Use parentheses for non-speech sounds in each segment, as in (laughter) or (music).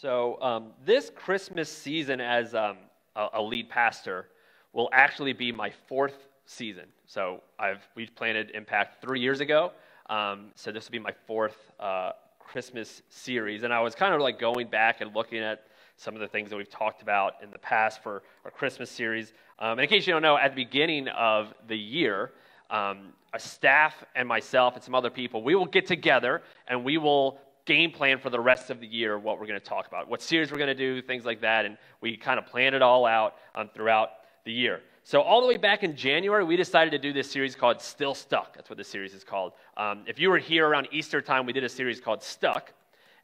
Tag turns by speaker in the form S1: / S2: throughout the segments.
S1: So, um, this Christmas season as um, a, a, lead pastor will actually be my fourth season. So, I've, we planted Impact three years ago. Um, so, this will be my fourth uh, Christmas series. And I was kind of like going back and looking at some of the things that we've talked about in the past for our Christmas series. Um, and in case you don't know, at the beginning of the year, um, a staff and myself and some other people, we will get together and we will game plan for the rest of the year what we're going to talk about, what series we're going to do, things like that. And we kind of plan it all out um, throughout the year. So, all the way back in January, we decided to do this series called Still Stuck. That's what the series is called. Um, if you were here around Easter time, we did a series called Stuck.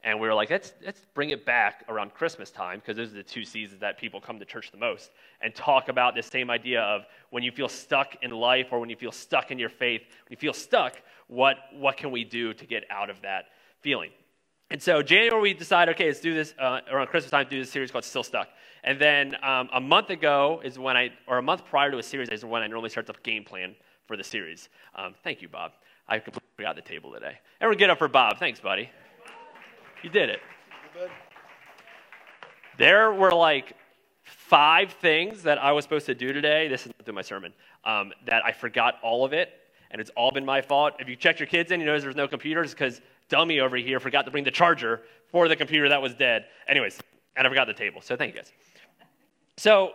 S1: And we were like, let's, let's bring it back around Christmas time, because those are the two seasons that people come to church the most, and talk about this same idea of when you feel stuck in life or when you feel stuck in your faith, when you feel stuck, what, what can we do to get out of that feeling? And so January we decided, okay, let's do this uh, around Christmas time. Do this series called Still Stuck. And then um, a month ago is when I, or a month prior to a series is when I normally start the game plan for the series. Um, thank you, Bob. I completely forgot the table today. Everyone get up for Bob. Thanks, buddy. You did it. There were like five things that I was supposed to do today. This is through my sermon. Um, that I forgot all of it, and it's all been my fault. If you checked your kids in, you notice there's no computers because dummy over here forgot to bring the charger for the computer that was dead. Anyways, and I forgot the table. So thank you guys. So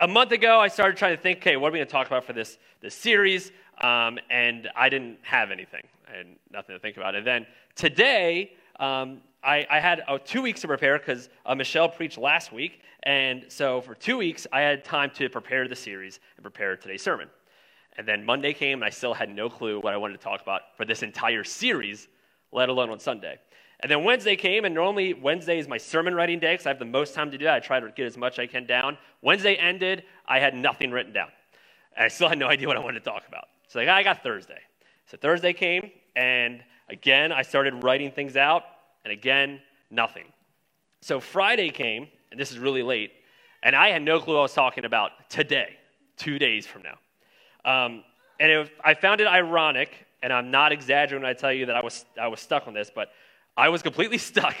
S1: a month ago, I started trying to think, okay, what are we going to talk about for this, this series? Um, and I didn't have anything. I had nothing to think about. And then today, um, I, I, had uh, two weeks to prepare because uh, Michelle preached last week. And so for two weeks, I had time to prepare the series and prepare today's sermon. And then Monday came, and I still had no clue what I wanted to talk about for this entire series let alone on Sunday. And then Wednesday came, and normally Wednesday is my sermon writing day because I have the most time to do that. I try to get as much I can down. Wednesday ended, I had nothing written down. I still had no (laughs) idea what I wanted to talk about. So I got Thursday. So Thursday came, and again, I started writing things out, and again, nothing. So Friday came, and this is really late, and I had no clue what I was talking about today, two days from now. Um, and it, I found it ironic and I'm not exaggerating when I tell you that I was, I was stuck on this, but I was completely (laughs) stuck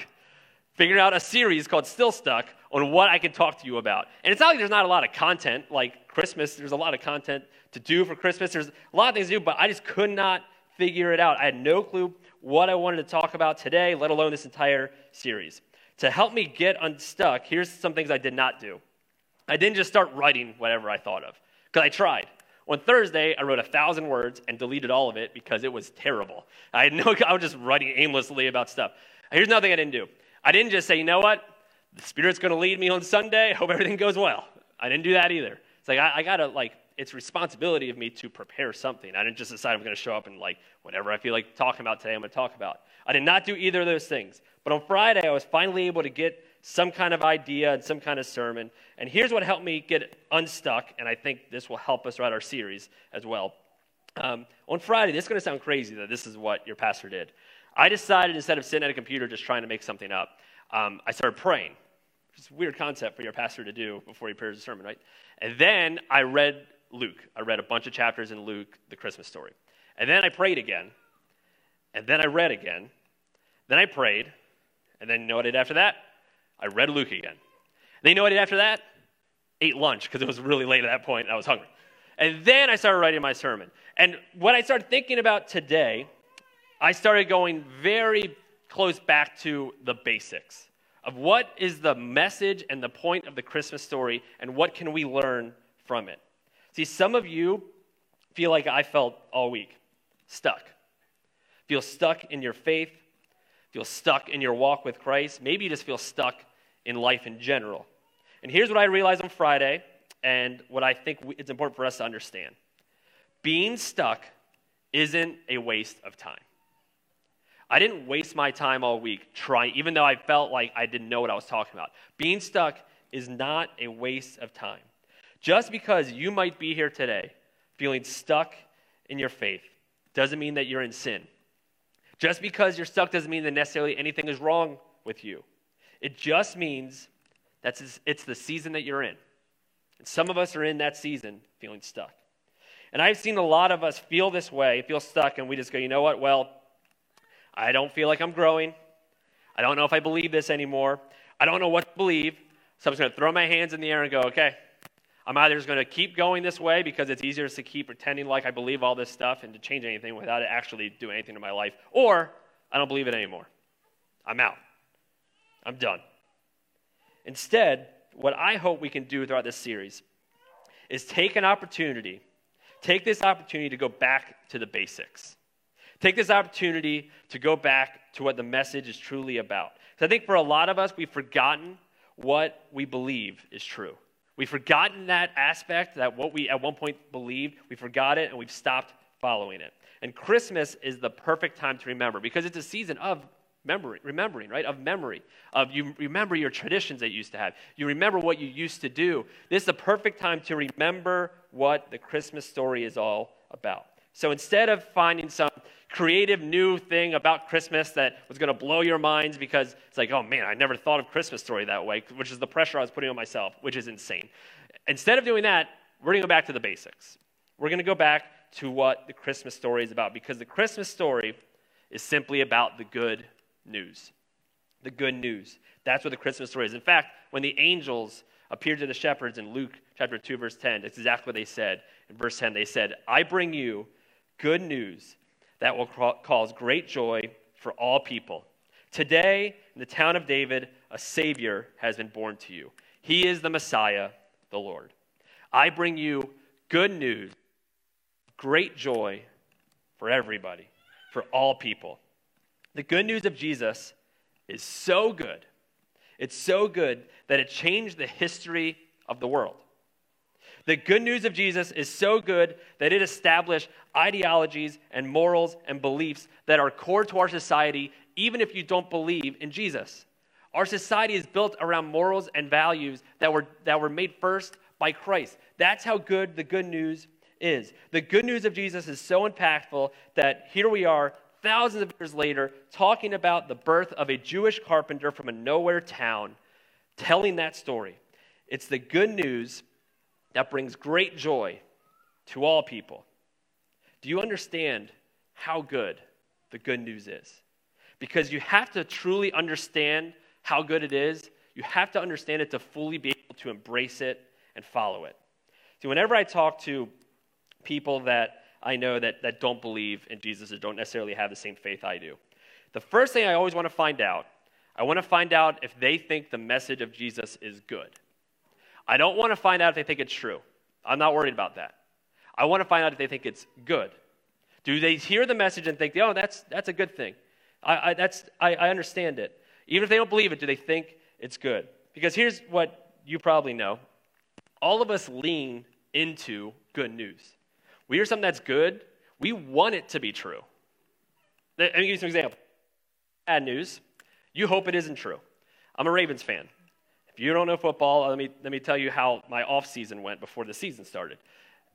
S1: figuring out a series called Still Stuck on what I can talk to you about. And it's not like there's not a lot of content, like Christmas, there's a lot of content to do for Christmas. There's a lot of things to do, but I just could not figure it out. I had no clue what I wanted to talk about today, let alone this entire series. To help me get unstuck, here's some things I did not do. I didn't just start writing whatever I thought of, because I tried. On Thursday, I wrote a thousand words and deleted all of it because it was terrible. I had no, (laughs) I was just writing aimlessly about stuff. Here's another thing I didn't do. I didn't just say, you know what, the Spirit's going to lead me on Sunday. I (laughs) hope everything goes well. I didn't do that either. It's like I, I gotta like, it's responsibility of me to prepare something. I didn't just decide I'm going to show up and like whatever I feel like talking about today, I'm going to talk about. I did not do either of those things. But on Friday, I was finally able to get some kind of idea and some kind of sermon. And here's what helped me get unstuck, and I think this will help us throughout our series as well. Um, on Friday, this is going to sound crazy that this is what your pastor did. I decided instead of sitting at a computer just trying to make something up, um, I started praying. It's a weird concept for your pastor to do before he prepares a sermon, right? And then I read Luke. I read a bunch of chapters in Luke, the Christmas story. And then I prayed again. And then I read again. Then I prayed. And then you know what I did after that? I read Luke again. And you know what I did after that? Ate lunch because it was really late at that point and I was hungry. And then I started writing my sermon. And when I started thinking about today, I started going very close back to the basics of what is the message and the point of the Christmas story and what can we learn from it. See, some of you feel like I felt all week stuck. Feel stuck in your faith, feel stuck in your walk with Christ. Maybe you just feel stuck in life in general. And here's what I realized on Friday, and what I think it's important for us to understand being stuck isn't a waste of time. I didn't waste my time all week trying, even though I felt like I didn't know what I was talking about. Being stuck is not a waste of time. Just because you might be here today feeling stuck in your faith doesn't mean that you're in sin. Just because you're stuck doesn't mean that necessarily anything is wrong with you. It just means that it's the season that you're in. And some of us are in that season feeling stuck. And I've seen a lot of us feel this way, feel stuck, and we just go, you know what? Well, I don't feel like I'm growing. I don't know if I believe this anymore. I don't know what to believe, so I'm just going to throw my hands in the air and go, okay, I'm either just going to keep going this way because it's easier to keep pretending like I believe all this stuff and to change anything without it actually doing anything to my life, or I don't believe it anymore. I'm out. I'm done. Instead, what I hope we can do throughout this series is take an opportunity, take this opportunity to go back to the basics. Take this opportunity to go back to what the message is truly about. So I think for a lot of us, we've forgotten what we believe is true. We've forgotten that aspect, that what we at one point believed, we forgot it and we've stopped following it. And Christmas is the perfect time to remember because it's a season of memory, remembering, right? Of memory. Of you remember your traditions that you used to have. You remember what you used to do. This is the perfect time to remember what the Christmas story is all about. So instead of finding some creative new thing about Christmas that was going to blow your minds because it's like, oh man, I never thought of Christmas story that way, which is the pressure I was putting on myself, which is insane. Instead of doing that, we're going to go back to the basics. We're going to go back to what the Christmas story is about because the Christmas story is simply about the good news. The good news. That's what the Christmas story is. In fact, when the angels appeared to the shepherds in Luke chapter 2, verse 10, that's exactly what they said. In verse 10, they said, I bring you good news that will cause great joy for all people. Today, in the town of David, a Savior has been born to you. He is the Messiah, the Lord. I bring you good news, great joy for everybody, for all people. The good news of Jesus is so good. It's so good that it changed the history of the world. The good news of Jesus is so good that it established ideologies and morals and beliefs that are core to our society, even if you don't believe in Jesus. Our society is built around morals and values that were, that were made first by Christ. That's how good the good news is. The good news of Jesus is so impactful that here we are, thousands of years later, talking about the birth of a Jewish carpenter from a nowhere town, telling that story. It's the good news that brings great joy to all people. Do you understand how good the good news is? Because you have to truly understand how good it is. You have to understand it to fully be able to embrace it and follow it. See, whenever I talk to people that I know that, that don't believe in Jesus or don't necessarily have the same faith I do, the first thing I always want to find out, I want to find out if they think the message of Jesus is good. I don't want to find out if they think it's true. I'm not worried about that. I want to find out if they think it's good. Do they hear the message and think, oh, that's, that's a good thing? I, I that's, I, I understand it. Even if they don't believe it, do they think it's good? Because here's what you probably know all of us lean into good news. We hear something that's good, we want it to be true. Let me give you some examples. Bad news, you hope it isn't true. I'm a Ravens fan. If you don't know football, let me, let me tell you how my off season went before the season started.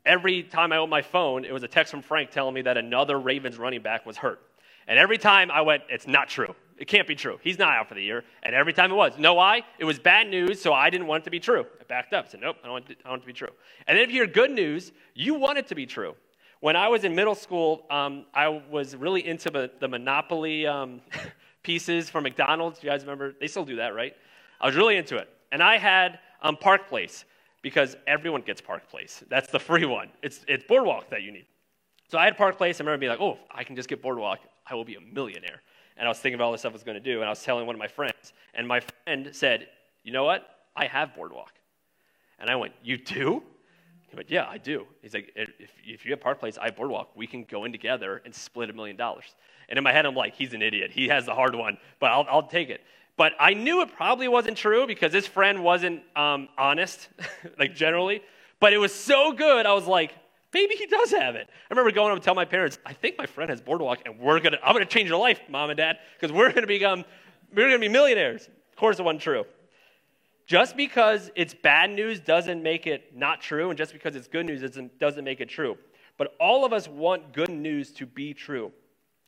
S1: Every time I opened my phone, it was a text from Frank telling me that another Ravens running back was hurt. And every time I went, it's not true. It can't be true. He's not out for the year. And every time it was. Know why? It was bad news, so I didn't want it to be true. I backed up. Said, nope, I don't want it to, want it to be true. And then if you hear good news, you want it to be true. When I was in middle school, um, I was really into the, the Monopoly um, (laughs) pieces from McDonald's. You guys remember? They still do that, right? I was really into it. And I had um, Park Place because everyone gets Park Place. That's the free one. It's, it's Boardwalk that you need. So I had Park Place. I remember being like, oh, I can just get Boardwalk. I will be a millionaire. And I was thinking about all the stuff I was going to do. And I was telling one of my friends. And my friend said, you know what? I have Boardwalk. And I went, you do? He went, yeah, I do. He's like, if, if you have Park Place, I have Boardwalk. We can go in together and split a million dollars. And in my head, I'm like, he's an idiot. He has the hard one, but I'll, I'll take it. But I knew it probably wasn't true because this friend wasn't um, honest, (laughs) like generally. But it was so good, I was like, maybe he does have it. I remember going up and telling my parents, I think my friend has Boardwalk, and we're gonna, I'm gonna change your life, mom and dad, because we're gonna become, we're gonna be millionaires. Of course, it wasn't true. Just because it's bad news doesn't make it not true, and just because it's good news doesn't, doesn't make it true. But all of us want good news to be true.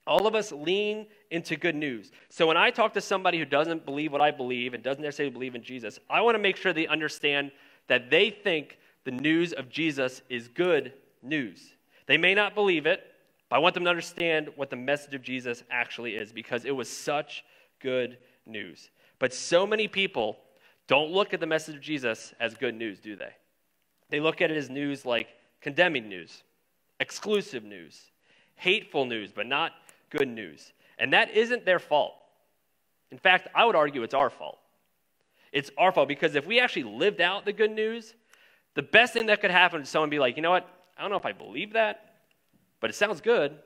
S1: All of us lean into good news. So when I talk to somebody who doesn't believe what I believe and doesn't necessarily believe in Jesus, I want to make sure they understand that they think the news of Jesus is good news. They may not believe it, but I want them to understand what the message of Jesus actually is because it was such good news. But so many people don't look at the message of Jesus as good news, do they? They look at it as news like condemning news, exclusive news, hateful news, but not good news. And that isn't their fault. In fact, I would argue it's our fault. It's our fault because if we actually lived out the good news, the best thing that could happen is someone be like, you know what? I don't know if I believe that, but it sounds good.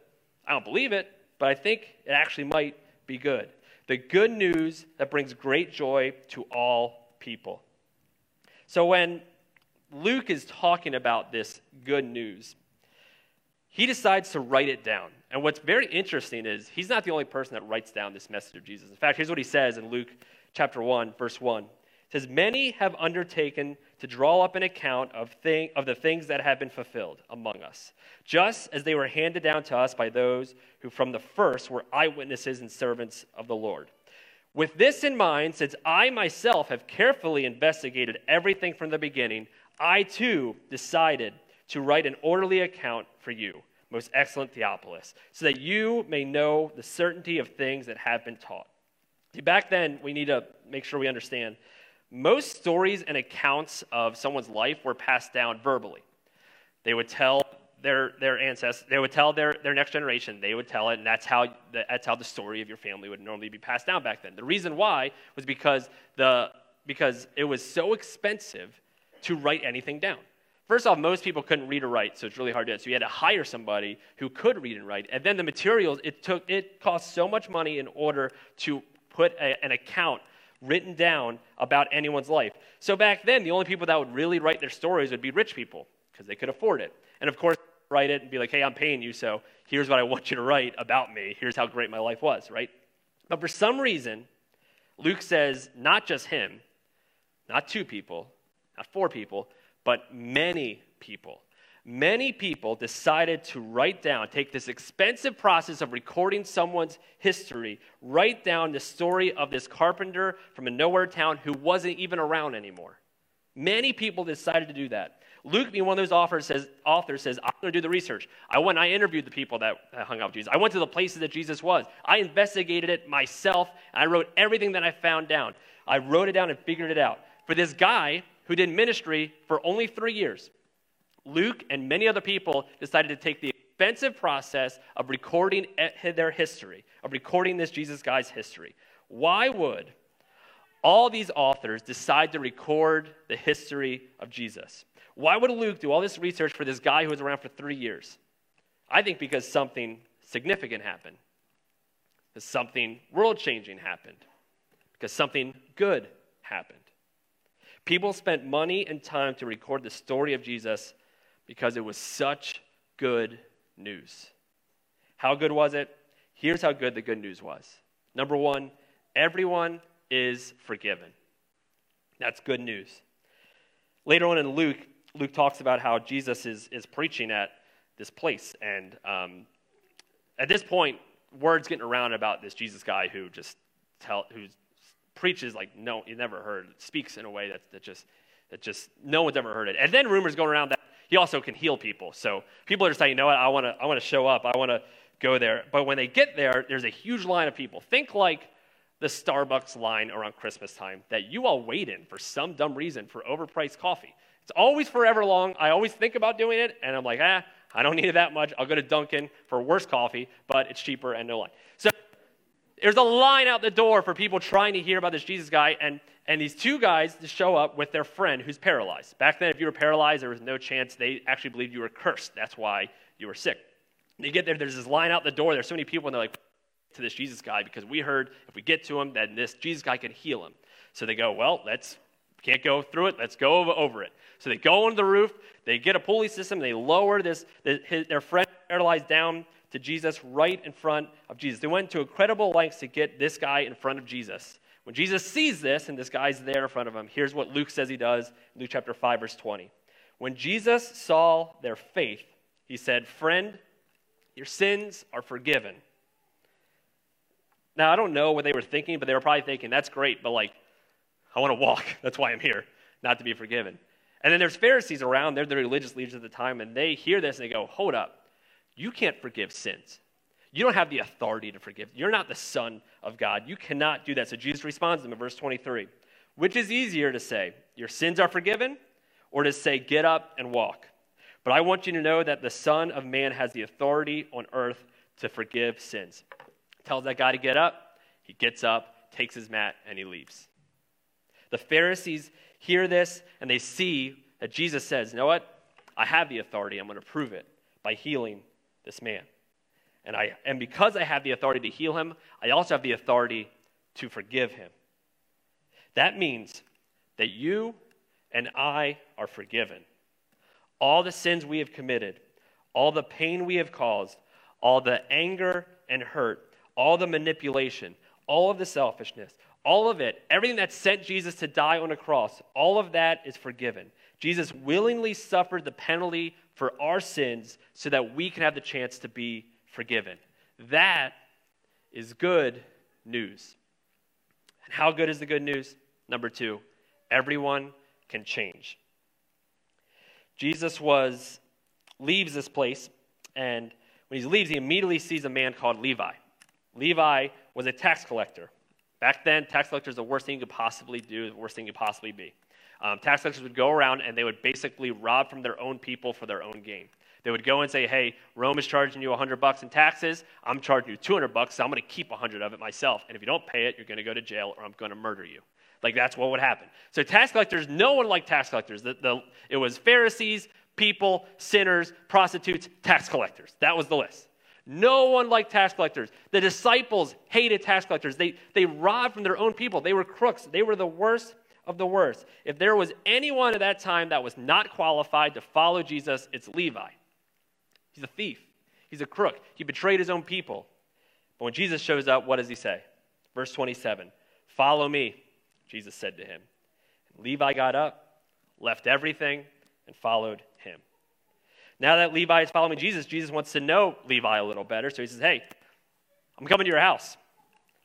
S1: I don't believe it, but I think it actually might be good. The good news that brings great joy to all people. So when Luke is talking about this good news, he decides to write it down. And what's very interesting is he's not the only person that writes down this message of Jesus. In fact, here's what he says in Luke chapter 1, verse 1. It says, Many have undertaken to draw up an account of, thing, of the things that have been fulfilled among us, just as they were handed down to us by those who from the first were eyewitnesses and servants of the Lord. With this in mind, since I myself have carefully investigated everything from the beginning, I too decided to write an orderly account for you, most excellent Theophilus, so that you may know the certainty of things that have been taught. See, back then, we need to make sure we understand most stories and accounts of someone's life were passed down verbally. They would tell their, their ancestors, they would tell their, their next generation, they would tell it, and that's how, the, that's how the story of your family would normally be passed down back then. The reason why was because, the, because it was so expensive to write anything down. First off, most people couldn't read or write, so it's really hard to do. So you had to hire somebody who could read and write. And then the materials, it took it cost so much money in order to put a, an account written down about anyone's life. So back then, the only people that would really write their stories would be rich people because they could afford it. And of course, write it and be like, hey, I'm paying you, so here's what I want you to write about me. Here's how great my life was, right? But for some reason, Luke says not just him, not two people, not four people, but many people. Many people decided to write down, take this expensive process of recording someone's history, write down the story of this carpenter from a nowhere town who wasn't even around anymore. Many people decided to do that. Luke, being one of those authors, says, authors, says I'm going to do the research. I went, I interviewed the people that hung out with Jesus. I went to the places that Jesus was. I investigated it myself. I wrote everything that I found down. I wrote it down and figured it out. For this guy who did ministry for only three years, Luke and many other people decided to take the expensive process of recording their history, of recording this Jesus guy's history. Why would all these authors decide to record the history of Jesus? Why would Luke do all this research for this guy who was around for three years? I think because something significant happened, because something world changing happened, because something good happened. People spent money and time to record the story of Jesus because it was such good news. How good was it? Here's how good the good news was. Number one, everyone is forgiven. That's good news. Later on in Luke, Luke talks about how Jesus is, is preaching at this place. And um, at this point, word's getting around about this Jesus guy who just tell, who preaches like no, you never heard, speaks in a way that, that just that just no one's ever heard it. And then rumors going around that he also can heal people. So people are just saying, you know what, I want to I want to show up. I want to go there. But when they get there, there's a huge line of people. Think like the Starbucks line around Christmas time that you all wait in for some dumb reason for overpriced coffee. It's always forever long. I always think about doing it, and I'm like, ah, I don't need it that much. I'll go to Dunkin' for worse coffee, but it's cheaper and no line. So there's a line out the door for people trying to hear about this Jesus guy, and, and these two guys show up with their friend who's paralyzed. Back then, if you were paralyzed, there was no chance. They actually believed you were cursed. That's why you were sick. They get there, there's this line out the door. There's so many people, and they're like, to this Jesus guy because we heard if we get to him, then this Jesus guy can heal him. So they go, well, let's can't go through it. Let's go over it. So they go on the roof. They get a pulley system. They lower this their friend paralyzed down to Jesus right in front of Jesus. They went to incredible lengths to get this guy in front of Jesus. When Jesus sees this and this guy's there in front of him, here's what Luke says he does. Luke chapter 5 verse 20. When Jesus saw their faith, he said, "Friend, your sins are forgiven." Now, I don't know what they were thinking, but they were probably thinking, "That's great, but like I want to walk. (laughs) That's why I'm here, not to be forgiven. And then there's Pharisees around, they're the religious leaders at the time, and they hear this and they go, Hold up, you can't forgive sins. You don't have the authority to forgive. You're not the Son of God. You cannot do that. So Jesus responds to them in verse 23 Which is easier to say, Your sins are forgiven, or to say, Get up and walk? But I want you to know that the Son of Man has the authority on earth to forgive sins. Tells that guy to get up. He gets up, takes his mat, and he leaves. The Pharisees hear this and they see that Jesus says, You know what? I have the authority. I'm going to prove it by healing this man. And, I, and because I have the authority to heal him, I also have the authority to forgive him. That means that you and I are forgiven. All the sins we have committed, all the pain we have caused, all the anger and hurt, all the manipulation, all of the selfishness, all of it, everything that sent Jesus to die on a cross, all of that is forgiven. Jesus willingly suffered the penalty for our sins so that we can have the chance to be forgiven. That is good news. And how good is the good news? Number two, everyone can change. Jesus was leaves this place, and when he leaves, he immediately sees a man called Levi. Levi was a tax collector. Back then, tax collectors the worst thing you could possibly do, the worst thing you could possibly be. Um, tax collectors would go around and they would basically rob from their own people for their own gain. They would go and say, "Hey, Rome is charging you 100 bucks in taxes. I'm charging you 200 bucks, so I'm going to keep 100 of it myself. And if you don't pay it, you're going to go to jail, or I'm going to murder you." Like that's what would happen. So tax collectors, no one liked tax collectors. The, the, it was Pharisees, people, sinners, prostitutes, tax collectors. That was the list. No one liked tax collectors. The disciples hated tax collectors. They, they robbed from their own people. They were crooks. They were the worst of the worst. If there was anyone at that time that was not qualified to follow Jesus, it's Levi. He's a thief, he's a crook. He betrayed his own people. But when Jesus shows up, what does he say? Verse 27 Follow me, Jesus said to him. Levi got up, left everything, and followed him. Now that Levi is following Jesus, Jesus wants to know Levi a little better. So he says, Hey, I'm coming to your house.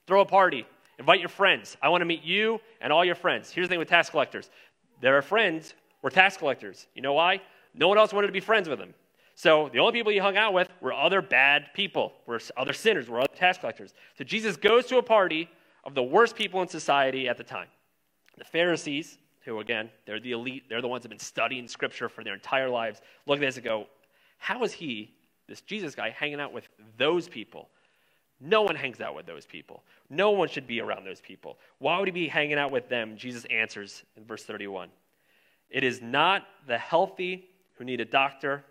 S1: Throw a party. Invite your friends. I want to meet you and all your friends. Here's the thing with tax collectors their friends were tax collectors. You know why? No one else wanted to be friends with them. So the only people he hung out with were other bad people, were other sinners, were other tax collectors. So Jesus goes to a party of the worst people in society at the time. The Pharisees, who again, they're the elite, they're the ones that have been studying scripture for their entire lives, look at this and go, how is he, this Jesus guy, hanging out with those people? No one hangs out with those people. No one should be around those people. Why would he be hanging out with them? Jesus answers in verse 31 It is not the healthy who need a doctor,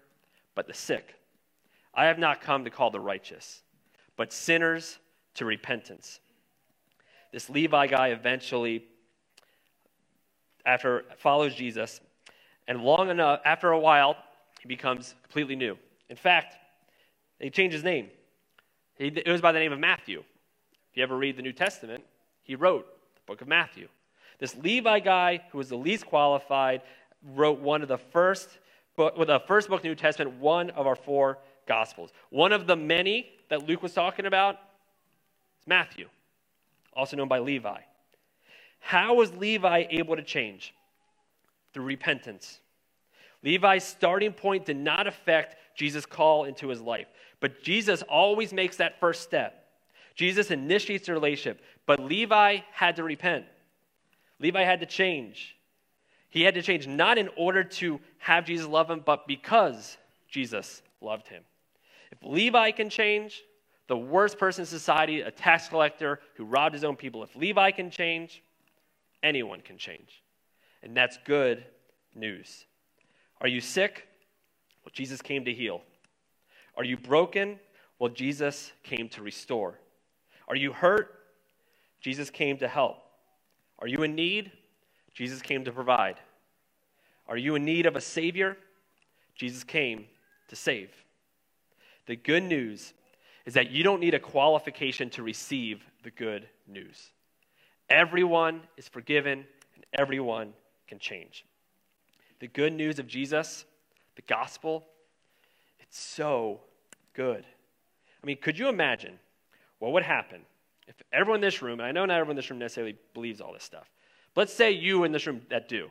S1: but the sick. I have not come to call the righteous, but sinners to repentance. This Levi guy eventually, after follows Jesus, and long enough, after a while, he becomes completely new. In fact, he changed his name. It was by the name of Matthew. If you ever read the New Testament, he wrote the book of Matthew. This Levi guy, who was the least qualified, wrote one of the first book, well, the first book of the New Testament, one of our four Gospels. One of the many that Luke was talking about is Matthew, also known by Levi. How was Levi able to change? Through repentance. Levi's starting point did not affect Jesus' call into his life. But Jesus always makes that first step. Jesus initiates the relationship, but Levi had to repent. Levi had to change. He had to change not in order to have Jesus love him, but because Jesus loved him. If Levi can change, the worst person in society, a tax collector who robbed his own people, if Levi can change, anyone can change. And that's good news. Are you sick? Well, Jesus came to heal. Are you broken? Well, Jesus came to restore. Are you hurt? Jesus came to help. Are you in need? Jesus came to provide. Are you in need of a Savior? Jesus came to save. The good news is that you don't need a qualification to receive the good news. Everyone is forgiven and everyone can change. The good news of Jesus, the gospel, it's so good. I mean, could you imagine what would happen if everyone in this room, and I know not everyone in this room necessarily believes all this stuff, let's say you in this room that do.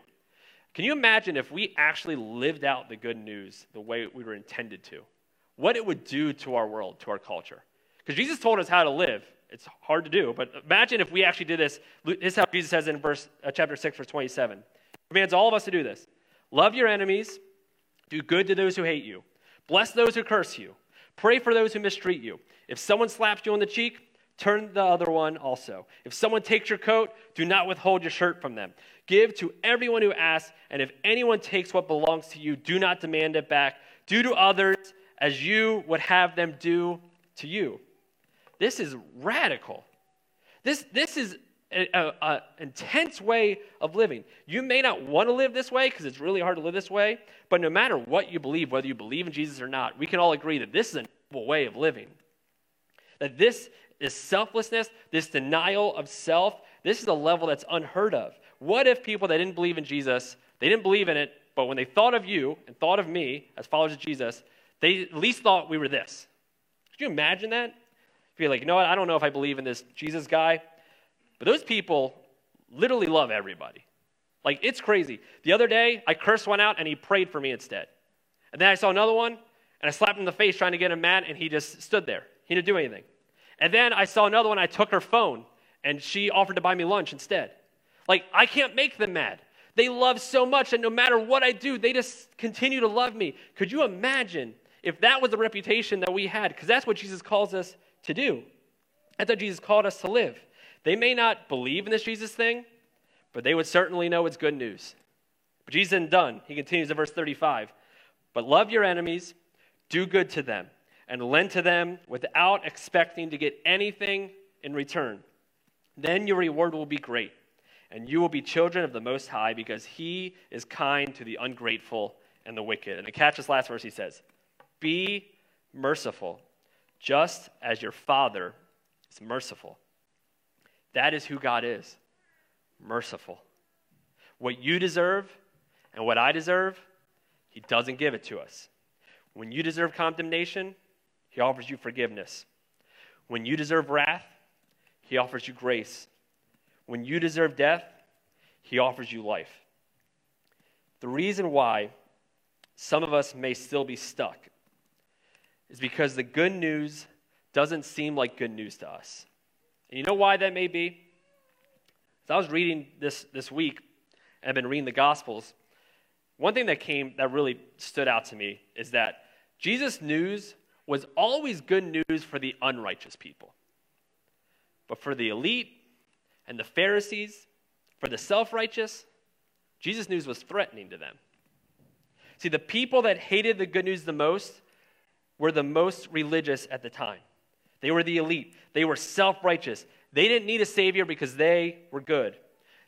S1: Can you imagine if we actually lived out the good news the way we were intended to? What it would do to our world, to our culture? Because Jesus told us how to live. It's hard to do, but imagine if we actually did this. This is how Jesus says in verse, uh, chapter 6, verse 27. He commands all of us to do this. Love your enemies, do good to those who hate you, bless those who curse you, pray for those who mistreat you. If someone slaps you on the cheek, turn the other one also. If someone takes your coat, do not withhold your shirt from them. Give to everyone who asks, and if anyone takes what belongs to you, do not demand it back. Do to others as you would have them do to you. This is radical. This, this is an intense way of living. You may not want to live this way because it's really hard to live this way, but no matter what you believe, whether you believe in Jesus or not, we can all agree that this is a noble way of living. That this is selflessness, this denial of self, this is a level that's unheard of. What if people that didn't believe in Jesus, they didn't believe in it, but when they thought of you and thought of me as followers of Jesus, they at least thought we were this? Could you imagine that? be like, you know what, I don't know if I believe in this Jesus guy, but those people literally love everybody. Like, it's crazy. The other day, I cursed one out and he prayed for me instead. And then I saw another one and I slapped him in the face trying to get him mad and he just stood there. He didn't do anything. And then I saw another one, I took her phone and she offered to buy me lunch instead. Like, I can't make them mad. They love so much that no matter what I do, they just continue to love me. Could you imagine if that was the reputation that we had? Because that's what Jesus calls us to do. That's how Jesus called us to live. They may not believe in this Jesus thing, but they would certainly know it's good news. But Jesus isn't done. He continues in verse 35. But love your enemies, do good to them, and lend to them without expecting to get anything in return. Then your reward will be great, and you will be children of the Most High, because He is kind to the ungrateful and the wicked. And to catch this last verse, he says, Be merciful just as your Father is merciful. That is who God is merciful. What you deserve and what I deserve, He doesn't give it to us. When you deserve condemnation, He offers you forgiveness. When you deserve wrath, He offers you grace. When you deserve death, He offers you life. The reason why some of us may still be stuck is because the good news doesn't seem like good news to us. And you know why that may be? As I was reading this this week, and I've been reading the Gospels, one thing that came that really stood out to me is that Jesus' news was always good news for the unrighteous people. But for the elite and the Pharisees, for the self righteous, Jesus' news was threatening to them. See, the people that hated the good news the most were the most religious at the time. They were the elite. They were self righteous. They didn't need a Savior because they were good.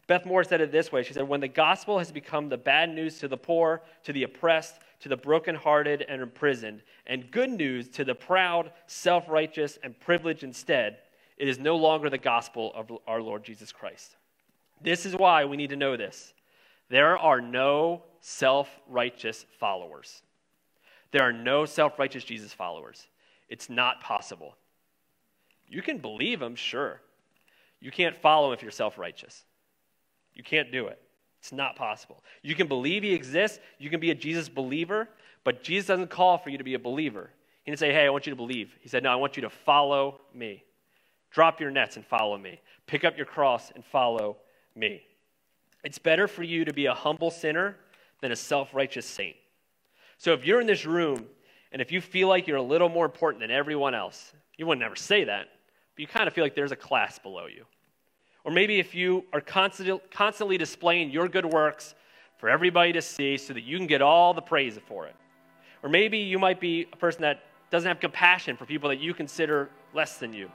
S1: Beth Moore said it this way She said, When the gospel has become the bad news to the poor, to the oppressed, to the brokenhearted and imprisoned, and good news to the proud, self righteous, and privileged instead, it is no longer the gospel of our Lord Jesus Christ. This is why we need to know this. There are no self righteous followers. There are no self righteous Jesus followers. It's not possible. You can believe him, sure. You can't follow him if you're self righteous. You can't do it. It's not possible. You can believe he exists, you can be a Jesus believer, but Jesus doesn't call for you to be a believer. He didn't say, hey, I want you to believe. He said, no, I want you to follow me. Drop your nets and follow me. Pick up your cross and follow me. It's better for you to be a humble sinner than a self righteous saint. So if you're in this room and if you feel like you're a little more important than everyone else, you would never say that, you kind of feel like there's a class below you. Or maybe if you are constantly, constantly displaying your good works for everybody to see so that you can get all the praise for it. Or maybe you might be a person that doesn't have compassion for people that you consider less than you.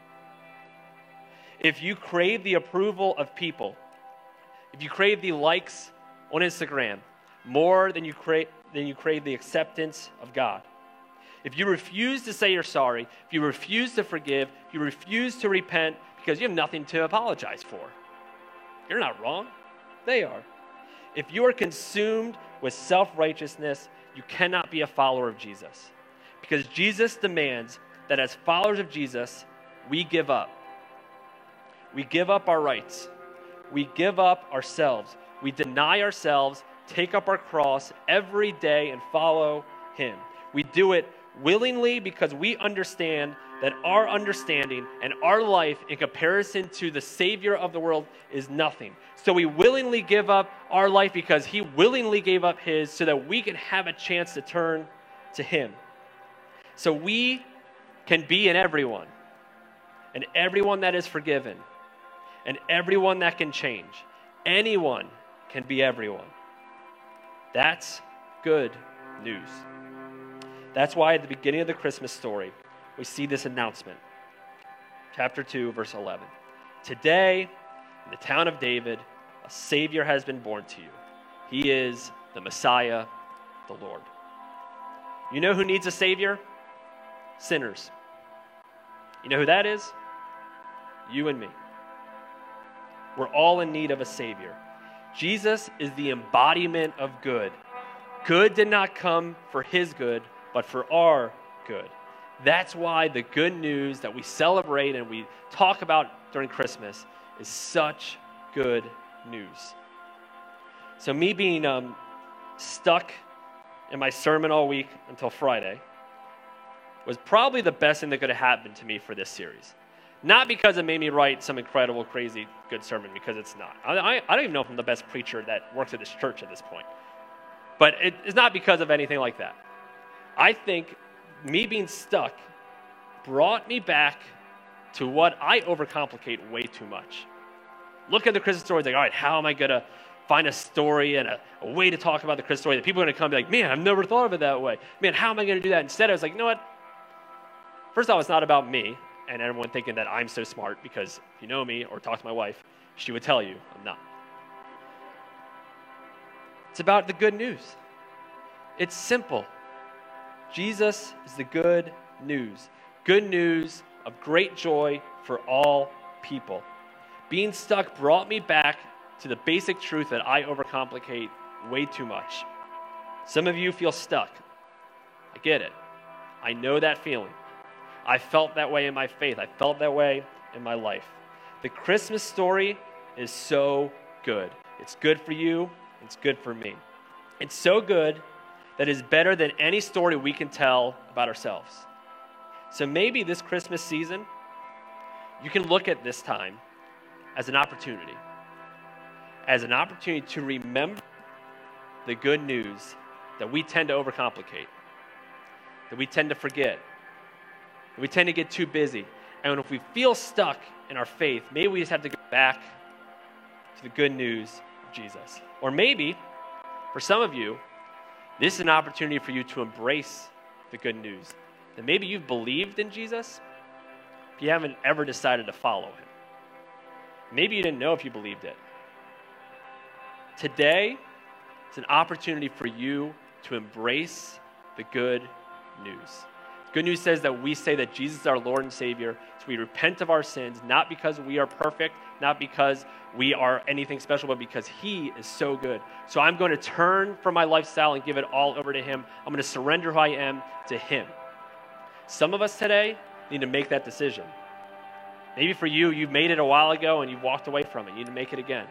S1: If you crave the approval of people, if you crave the likes on Instagram more than you crave, then you crave the acceptance of God. If you refuse to say you're sorry, if you refuse to forgive, if you refuse to repent because you have nothing to apologize for, you're not wrong. They are. If you are consumed with self righteousness, you cannot be a follower of Jesus. Because Jesus demands that as followers of Jesus, we give up. We give up our rights. We give up ourselves. We deny ourselves take up our cross every day and follow Him. We do it willingly because we understand that our understanding and our life in comparison to the Savior of the world is nothing. So we willingly give up our life because He willingly gave up His so that we can have a chance to turn to Him. So we can be in everyone, and everyone that is forgiven, and everyone that can change. Anyone can be everyone. That's good news. That's why at the beginning of the Christmas story, we see this announcement. Chapter 2, verse 11. Today, in the town of David, a Savior has been born to you. He is the Messiah, the Lord. You know who needs a Savior? Sinners. You know who that is? You and me. We're all in need of a Savior. Jesus is the embodiment of good. Good did not come for His good, but for our good. That's why the good news that we celebrate and we talk about during Christmas is such good news. So, me being um, stuck in my sermon all week until Friday was probably the best thing that could have happened to me for this series. Not because it made me write some incredible, crazy, good sermon, because it's not. I, I, don't even know if I'm the best preacher that works at this church at this point. But it, it's not because of anything like that. I think me being stuck brought me back to what I overcomplicate way too much. Look at the Christmas story, like, all right, how am I going to find a story and a, a, way to talk about the Christmas story that people are going to come be like, man, I've never thought of it that way. Man, how am I going to do that? Instead, I was like, you know what? First off, it's not about me and everyone thinking that I'm so smart because if you know me or talk to my wife, she would tell you I'm not. It's about the good news. It's simple. Jesus is the good news. Good news of great joy for all people. Being stuck brought me back to the basic truth that I overcomplicate way too much. Some of you feel stuck. I get it. I know that feeling. I felt that way in my faith. I felt that way in my life. The Christmas story is so good. It's good for you, it's good for me. It's so good that is better than any story we can tell about ourselves. So maybe this Christmas season, you can look at this time as an opportunity, as an opportunity to remember the good news that we tend to overcomplicate, that we tend to forget, that we tend to get too busy. And if we feel stuck in our faith, maybe we just have to go back to the good news of Jesus. Or maybe, for some of you, this is an opportunity for you to embrace the good news. That maybe you've believed in Jesus, but you haven't ever decided to follow him. Maybe you didn't know if you believed it. Today, it's an opportunity for you to embrace the good news. Good news says that we say that Jesus is our Lord and Savior. So we repent of our sins, not because we are perfect, not because we are anything special, but because He is so good. So I'm going to turn from my lifestyle and give it all over to Him. I'm going to surrender who I am to Him. Some of us today need to make that decision. Maybe for you, you've made it a while ago and you've walked away from it. You need to make it again.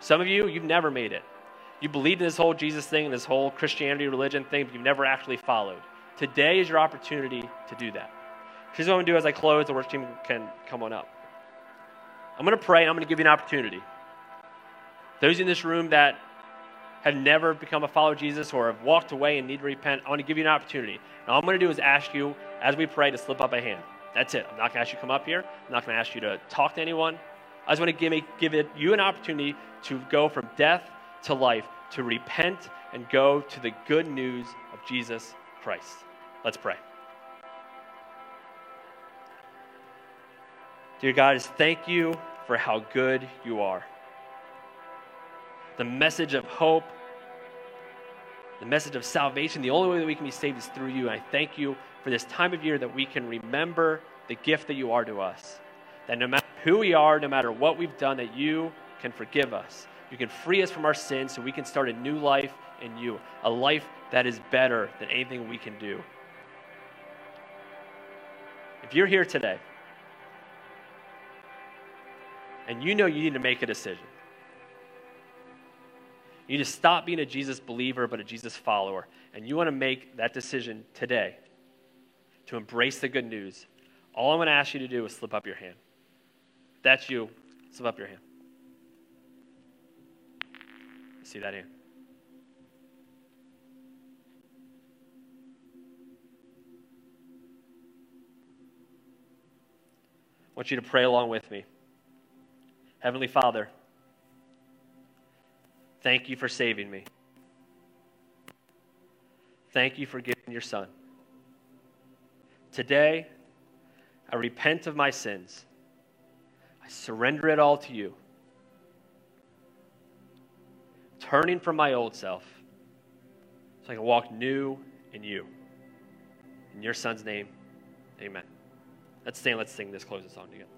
S1: Some of you, you've never made it. You believed in this whole Jesus thing, this whole Christianity religion thing, but you've never actually followed. Today is your opportunity to do that. Here's what I'm going to do as I close. The worship team can come on up. I'm going to pray and I'm going to give you an opportunity. Those in this room that have never become a follower of Jesus or have walked away and need to repent, I want to give you an opportunity. And all I'm going to do is ask you, as we pray, to slip up a hand. That's it. I'm not going to ask you to come up here. I'm not going to ask you to talk to anyone. I just want to give, me, give it, you an opportunity to go from death to life, to repent and go to the good news of Jesus Christ. Let's pray. Dear God, just thank you for how good you are. The message of hope, the message of salvation, the only way that we can be saved is through you. And I thank you for this time of year that we can remember the gift that you are to us. That no matter who we are, no matter what we've done, that you can forgive us. You can free us from our sins so we can start a new life in you, a life that is better than anything we can do. If you're here today and you know you need to make a decision, you need to stop being a Jesus believer but a Jesus follower, and you want to make that decision today to embrace the good news, all I'm going to ask you to do is slip up your hand. If that's you, slip up your hand. See that hand? I want you to pray along with me. Heavenly Father, thank you for saving me. Thank you for giving your Son. Today, I repent of my sins. I surrender it all to you. Turning from my old self so I can walk new in you. In your Son's name, amen. Let's stand, let's sing this, close song together.